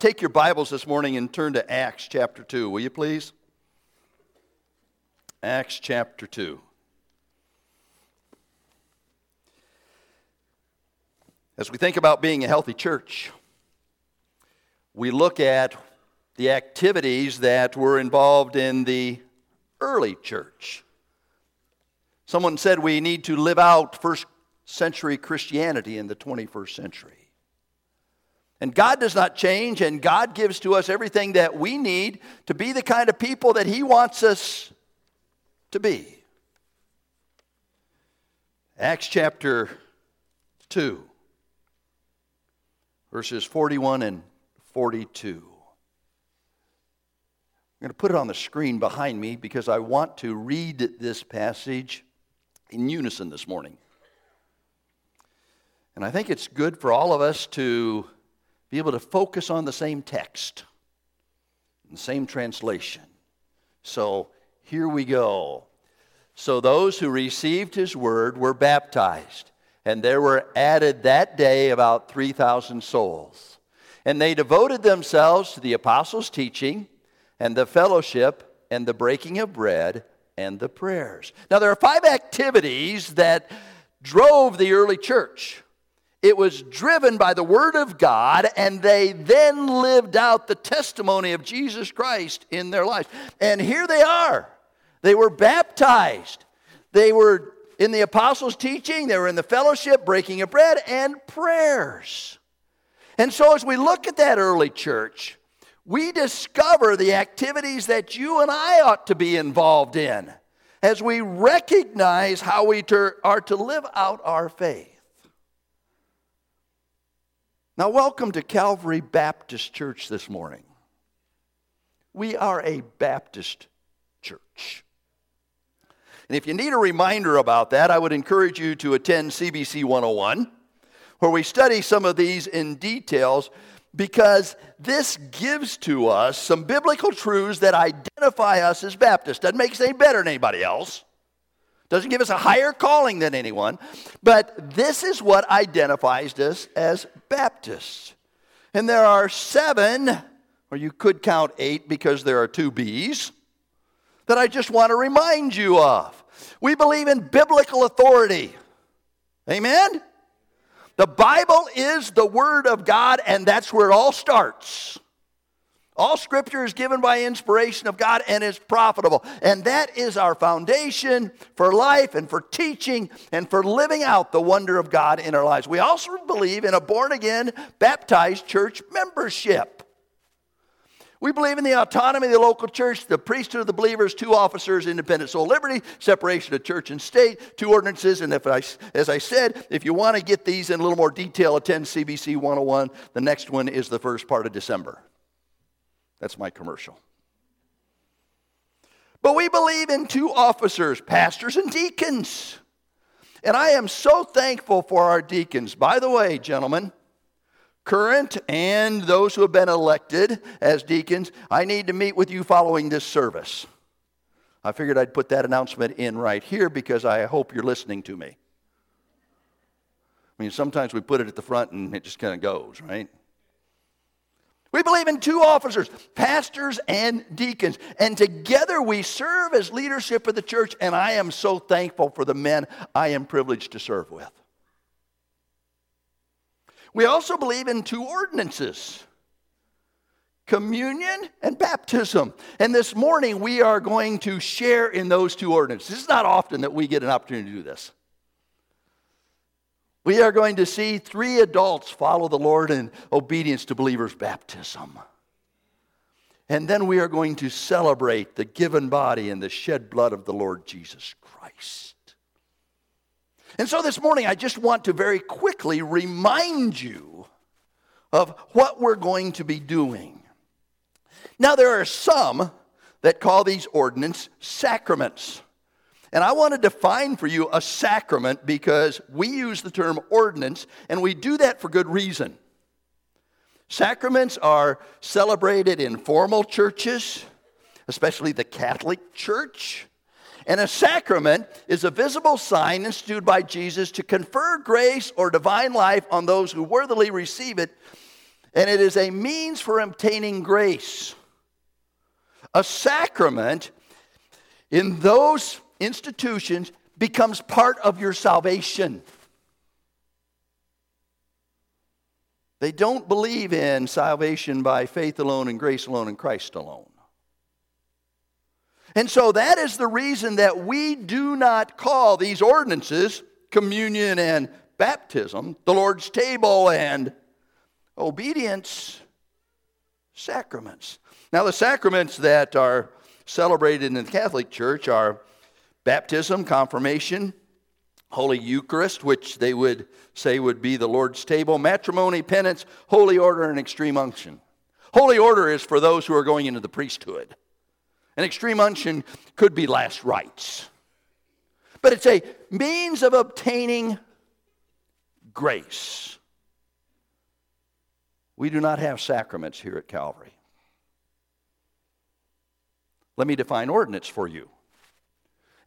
take your Bibles this morning and turn to Acts chapter 2, will you please? Acts chapter 2. As we think about being a healthy church, we look at the activities that were involved in the early church. Someone said we need to live out first century Christianity in the 21st century. And God does not change, and God gives to us everything that we need to be the kind of people that He wants us to be. Acts chapter 2, verses 41 and 42. I'm going to put it on the screen behind me because I want to read this passage in unison this morning. And I think it's good for all of us to be able to focus on the same text, the same translation. So here we go. So those who received his word were baptized, and there were added that day about 3,000 souls. And they devoted themselves to the apostles' teaching and the fellowship and the breaking of bread and the prayers. Now, there are five activities that drove the early church. It was driven by the Word of God, and they then lived out the testimony of Jesus Christ in their lives. And here they are. They were baptized. They were in the apostles' teaching, they were in the fellowship, breaking of bread, and prayers. And so, as we look at that early church, we discover the activities that you and I ought to be involved in as we recognize how we ter- are to live out our faith. Now, welcome to Calvary Baptist Church this morning. We are a Baptist church. And if you need a reminder about that, I would encourage you to attend CBC 101, where we study some of these in details because this gives to us some biblical truths that identify us as Baptists. Doesn't make us any better than anybody else. Doesn't give us a higher calling than anyone, but this is what identifies us as Baptists. And there are seven, or you could count eight because there are two B's, that I just want to remind you of. We believe in biblical authority. Amen? The Bible is the Word of God, and that's where it all starts. All scripture is given by inspiration of God and is profitable. And that is our foundation for life and for teaching and for living out the wonder of God in our lives. We also believe in a born again, baptized church membership. We believe in the autonomy of the local church, the priesthood of the believers, two officers, independent soul liberty, separation of church and state, two ordinances. And if I, as I said, if you want to get these in a little more detail, attend CBC 101. The next one is the first part of December. That's my commercial. But we believe in two officers, pastors and deacons. And I am so thankful for our deacons. By the way, gentlemen, current and those who have been elected as deacons, I need to meet with you following this service. I figured I'd put that announcement in right here because I hope you're listening to me. I mean, sometimes we put it at the front and it just kind of goes, right? We believe in two officers, pastors and deacons. And together we serve as leadership of the church. And I am so thankful for the men I am privileged to serve with. We also believe in two ordinances communion and baptism. And this morning we are going to share in those two ordinances. It's not often that we get an opportunity to do this. We are going to see three adults follow the Lord in obedience to believers' baptism. And then we are going to celebrate the given body and the shed blood of the Lord Jesus Christ. And so this morning, I just want to very quickly remind you of what we're going to be doing. Now, there are some that call these ordinances sacraments. And I want to define for you a sacrament because we use the term ordinance, and we do that for good reason. Sacraments are celebrated in formal churches, especially the Catholic Church. And a sacrament is a visible sign instituted by Jesus to confer grace or divine life on those who worthily receive it. and it is a means for obtaining grace. A sacrament in those institutions becomes part of your salvation. They don't believe in salvation by faith alone and grace alone and Christ alone. And so that is the reason that we do not call these ordinances, communion and baptism, the Lord's table and obedience, sacraments. Now, the sacraments that are celebrated in the Catholic Church are baptism, confirmation, Holy Eucharist, which they would say would be the Lord's table, matrimony, penance, holy order, and extreme unction. Holy order is for those who are going into the priesthood. And extreme unction could be last rites. But it's a means of obtaining grace. We do not have sacraments here at Calvary. Let me define ordinance for you.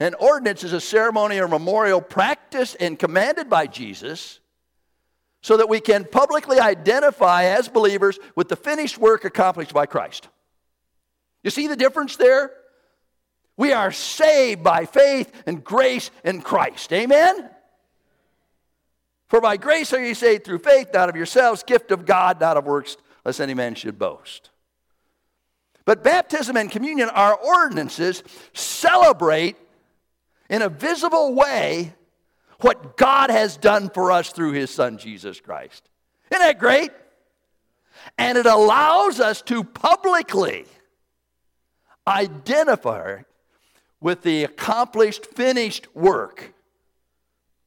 An ordinance is a ceremony or memorial practiced and commanded by Jesus so that we can publicly identify as believers with the finished work accomplished by Christ. You see the difference there? We are saved by faith and grace in Christ. Amen? For by grace are you saved through faith, not of yourselves, gift of God, not of works, lest any man should boast. But baptism and communion are ordinances, celebrate in a visible way what God has done for us through his son Jesus Christ. Isn't that great? And it allows us to publicly identify with the accomplished, finished work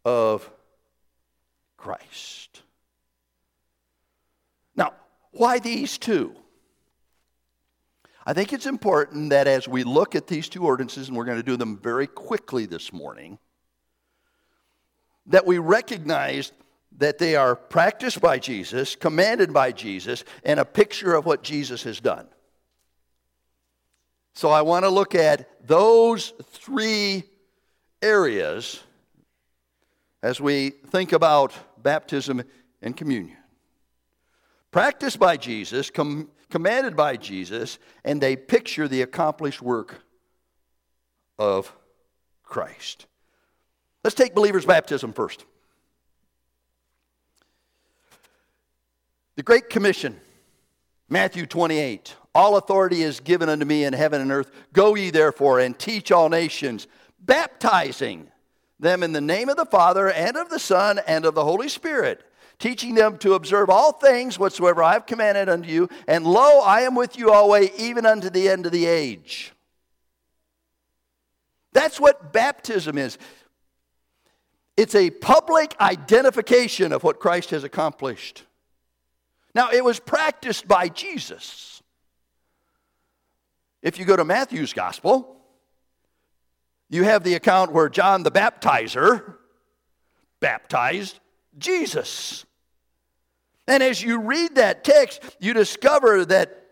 of Christ. Now, why these two? I think it's important that as we look at these two ordinances, and we're going to do them very quickly this morning, that we recognize that they are practiced by Jesus, commanded by Jesus, and a picture of what Jesus has done. So I want to look at those three areas as we think about baptism and communion. Practiced by Jesus, com- commanded by Jesus, and they picture the accomplished work of Christ. Let's take believers' baptism first. The Great Commission, Matthew 28. All authority is given unto me in heaven and earth. Go ye therefore and teach all nations, baptizing them in the name of the Father and of the Son and of the Holy Spirit teaching them to observe all things whatsoever I have commanded unto you. And lo, I am with you always, even unto the end of the age. That's what baptism is. It's a public identification of what Christ has accomplished. Now, it was practiced by Jesus. If you go to Matthew's gospel, you have the account where John the baptizer baptized Jesus. And as you read that text, you discover that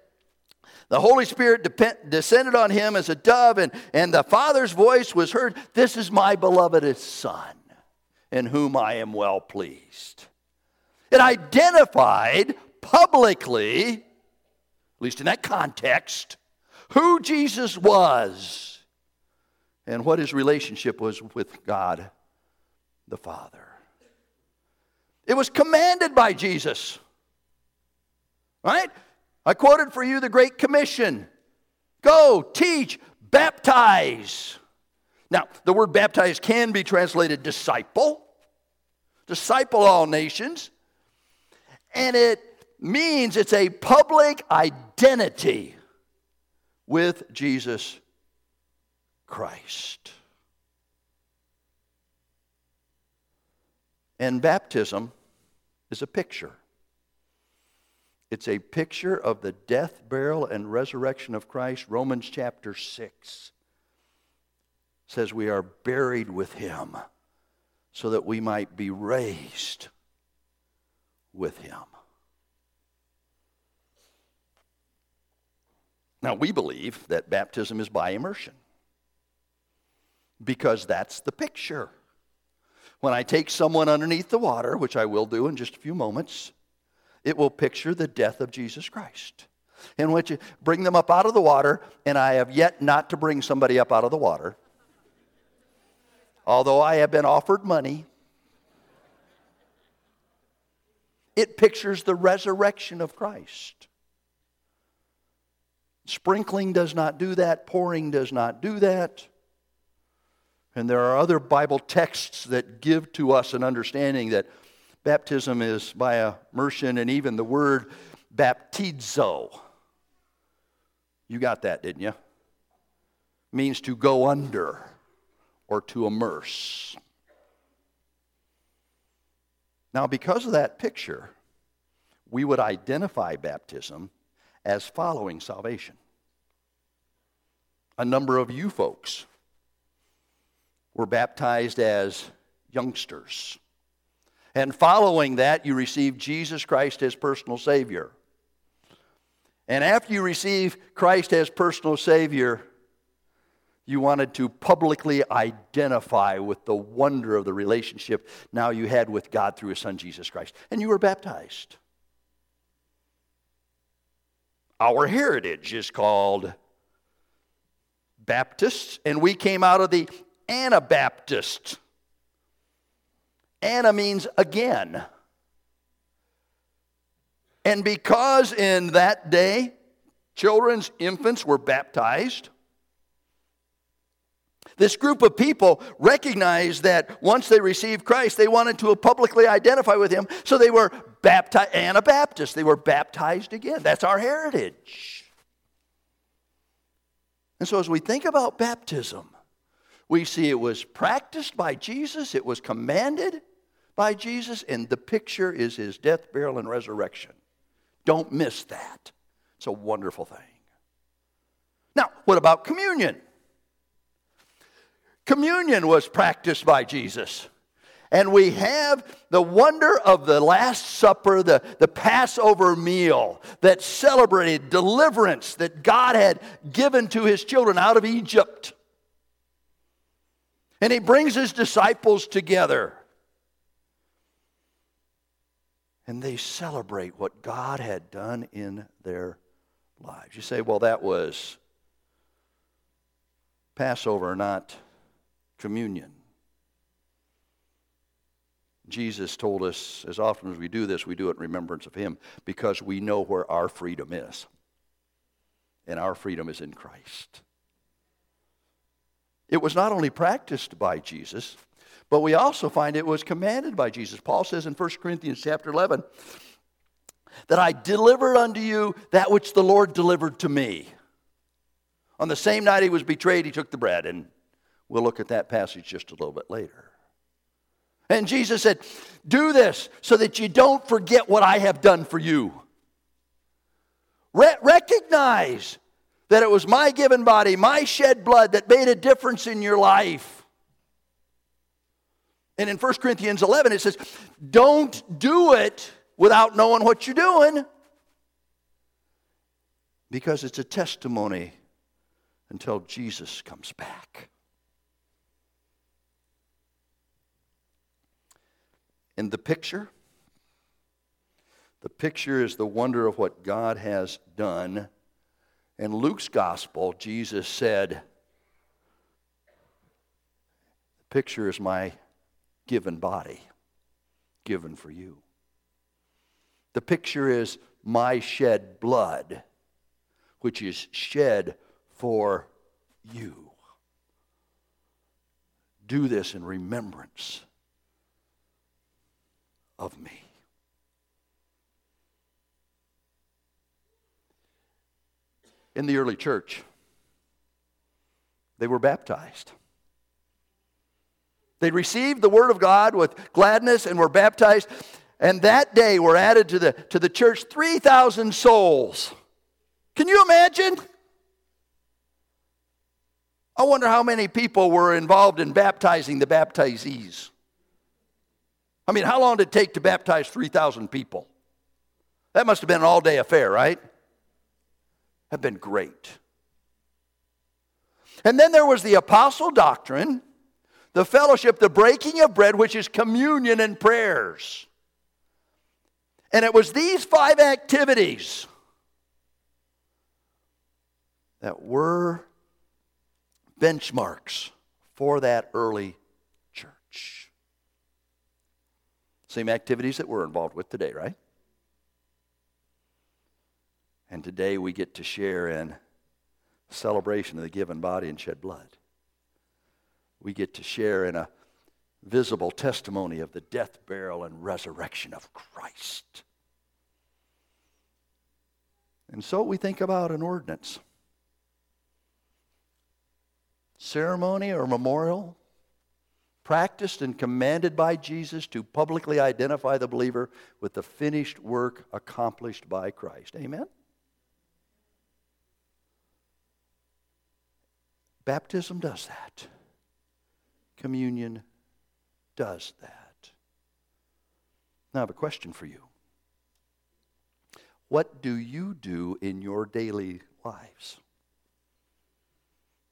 the Holy Spirit depend, descended on him as a dove, and, and the Father's voice was heard This is my beloved Son, in whom I am well pleased. It identified publicly, at least in that context, who Jesus was and what his relationship was with God the Father. It was commanded by Jesus. Right? I quoted for you the Great Commission go, teach, baptize. Now, the word baptize can be translated disciple, disciple all nations, and it means it's a public identity with Jesus Christ. And baptism is a picture. It's a picture of the death, burial, and resurrection of Christ. Romans chapter 6 says we are buried with him so that we might be raised with him. Now, we believe that baptism is by immersion because that's the picture. When I take someone underneath the water, which I will do in just a few moments, it will picture the death of Jesus Christ. In which you bring them up out of the water, and I have yet not to bring somebody up out of the water. Although I have been offered money, it pictures the resurrection of Christ. Sprinkling does not do that, pouring does not do that. And there are other Bible texts that give to us an understanding that baptism is by immersion, and even the word baptizo. You got that, didn't you? Means to go under or to immerse. Now, because of that picture, we would identify baptism as following salvation. A number of you folks were baptized as youngsters. And following that, you received Jesus Christ as personal Savior. And after you receive Christ as personal Savior, you wanted to publicly identify with the wonder of the relationship now you had with God through His Son Jesus Christ. And you were baptized. Our heritage is called Baptists, and we came out of the Anabaptist. Ana means again. And because in that day, children's infants were baptized, this group of people recognized that once they received Christ, they wanted to publicly identify with Him, so they were baptized, Anabaptists. They were baptized again. That's our heritage. And so as we think about baptism, we see it was practiced by Jesus, it was commanded by Jesus, and the picture is his death, burial, and resurrection. Don't miss that. It's a wonderful thing. Now, what about communion? Communion was practiced by Jesus. And we have the wonder of the Last Supper, the, the Passover meal that celebrated deliverance that God had given to his children out of Egypt. And he brings his disciples together. And they celebrate what God had done in their lives. You say, well, that was Passover, not communion. Jesus told us, as often as we do this, we do it in remembrance of him because we know where our freedom is. And our freedom is in Christ. It was not only practiced by Jesus, but we also find it was commanded by Jesus. Paul says in 1 Corinthians chapter 11 that I delivered unto you that which the Lord delivered to me. On the same night he was betrayed, he took the bread, and we'll look at that passage just a little bit later. And Jesus said, Do this so that you don't forget what I have done for you. Re- recognize that it was my given body, my shed blood that made a difference in your life. And in 1 Corinthians 11, it says, Don't do it without knowing what you're doing because it's a testimony until Jesus comes back. In the picture, the picture is the wonder of what God has done in Luke's gospel, Jesus said, The picture is my given body, given for you. The picture is my shed blood, which is shed for you. Do this in remembrance of me. In the early church. They were baptized. They received the word of God with gladness and were baptized. And that day were added to the, to the church 3,000 souls. Can you imagine? I wonder how many people were involved in baptizing the baptizees. I mean, how long did it take to baptize 3,000 people? That must have been an all day affair, right? Have been great. And then there was the apostle doctrine, the fellowship, the breaking of bread, which is communion and prayers. And it was these five activities that were benchmarks for that early church. Same activities that we're involved with today, right? And today we get to share in celebration of the given body and shed blood. We get to share in a visible testimony of the death, burial, and resurrection of Christ. And so we think about an ordinance ceremony or memorial practiced and commanded by Jesus to publicly identify the believer with the finished work accomplished by Christ. Amen? Baptism does that. Communion does that. Now, I have a question for you. What do you do in your daily lives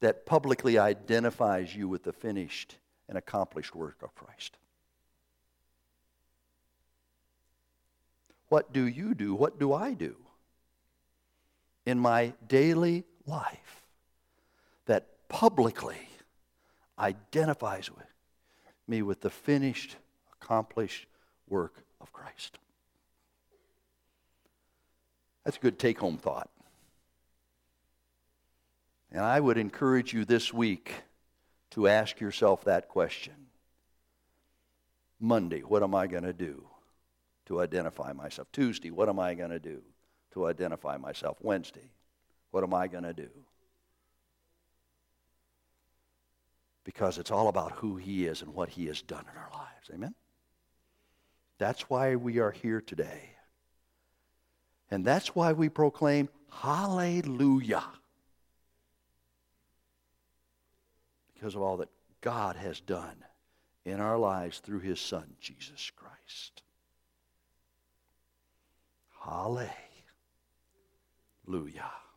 that publicly identifies you with the finished and accomplished work of Christ? What do you do? What do I do in my daily life publicly identifies with me with the finished, accomplished work of Christ. That's a good take home thought. And I would encourage you this week to ask yourself that question Monday, what am I going to do to identify myself? Tuesday, what am I going to do to identify myself? Wednesday, what am I going to do? Because it's all about who He is and what He has done in our lives. Amen? That's why we are here today. And that's why we proclaim Hallelujah. Because of all that God has done in our lives through His Son, Jesus Christ. Hallelujah.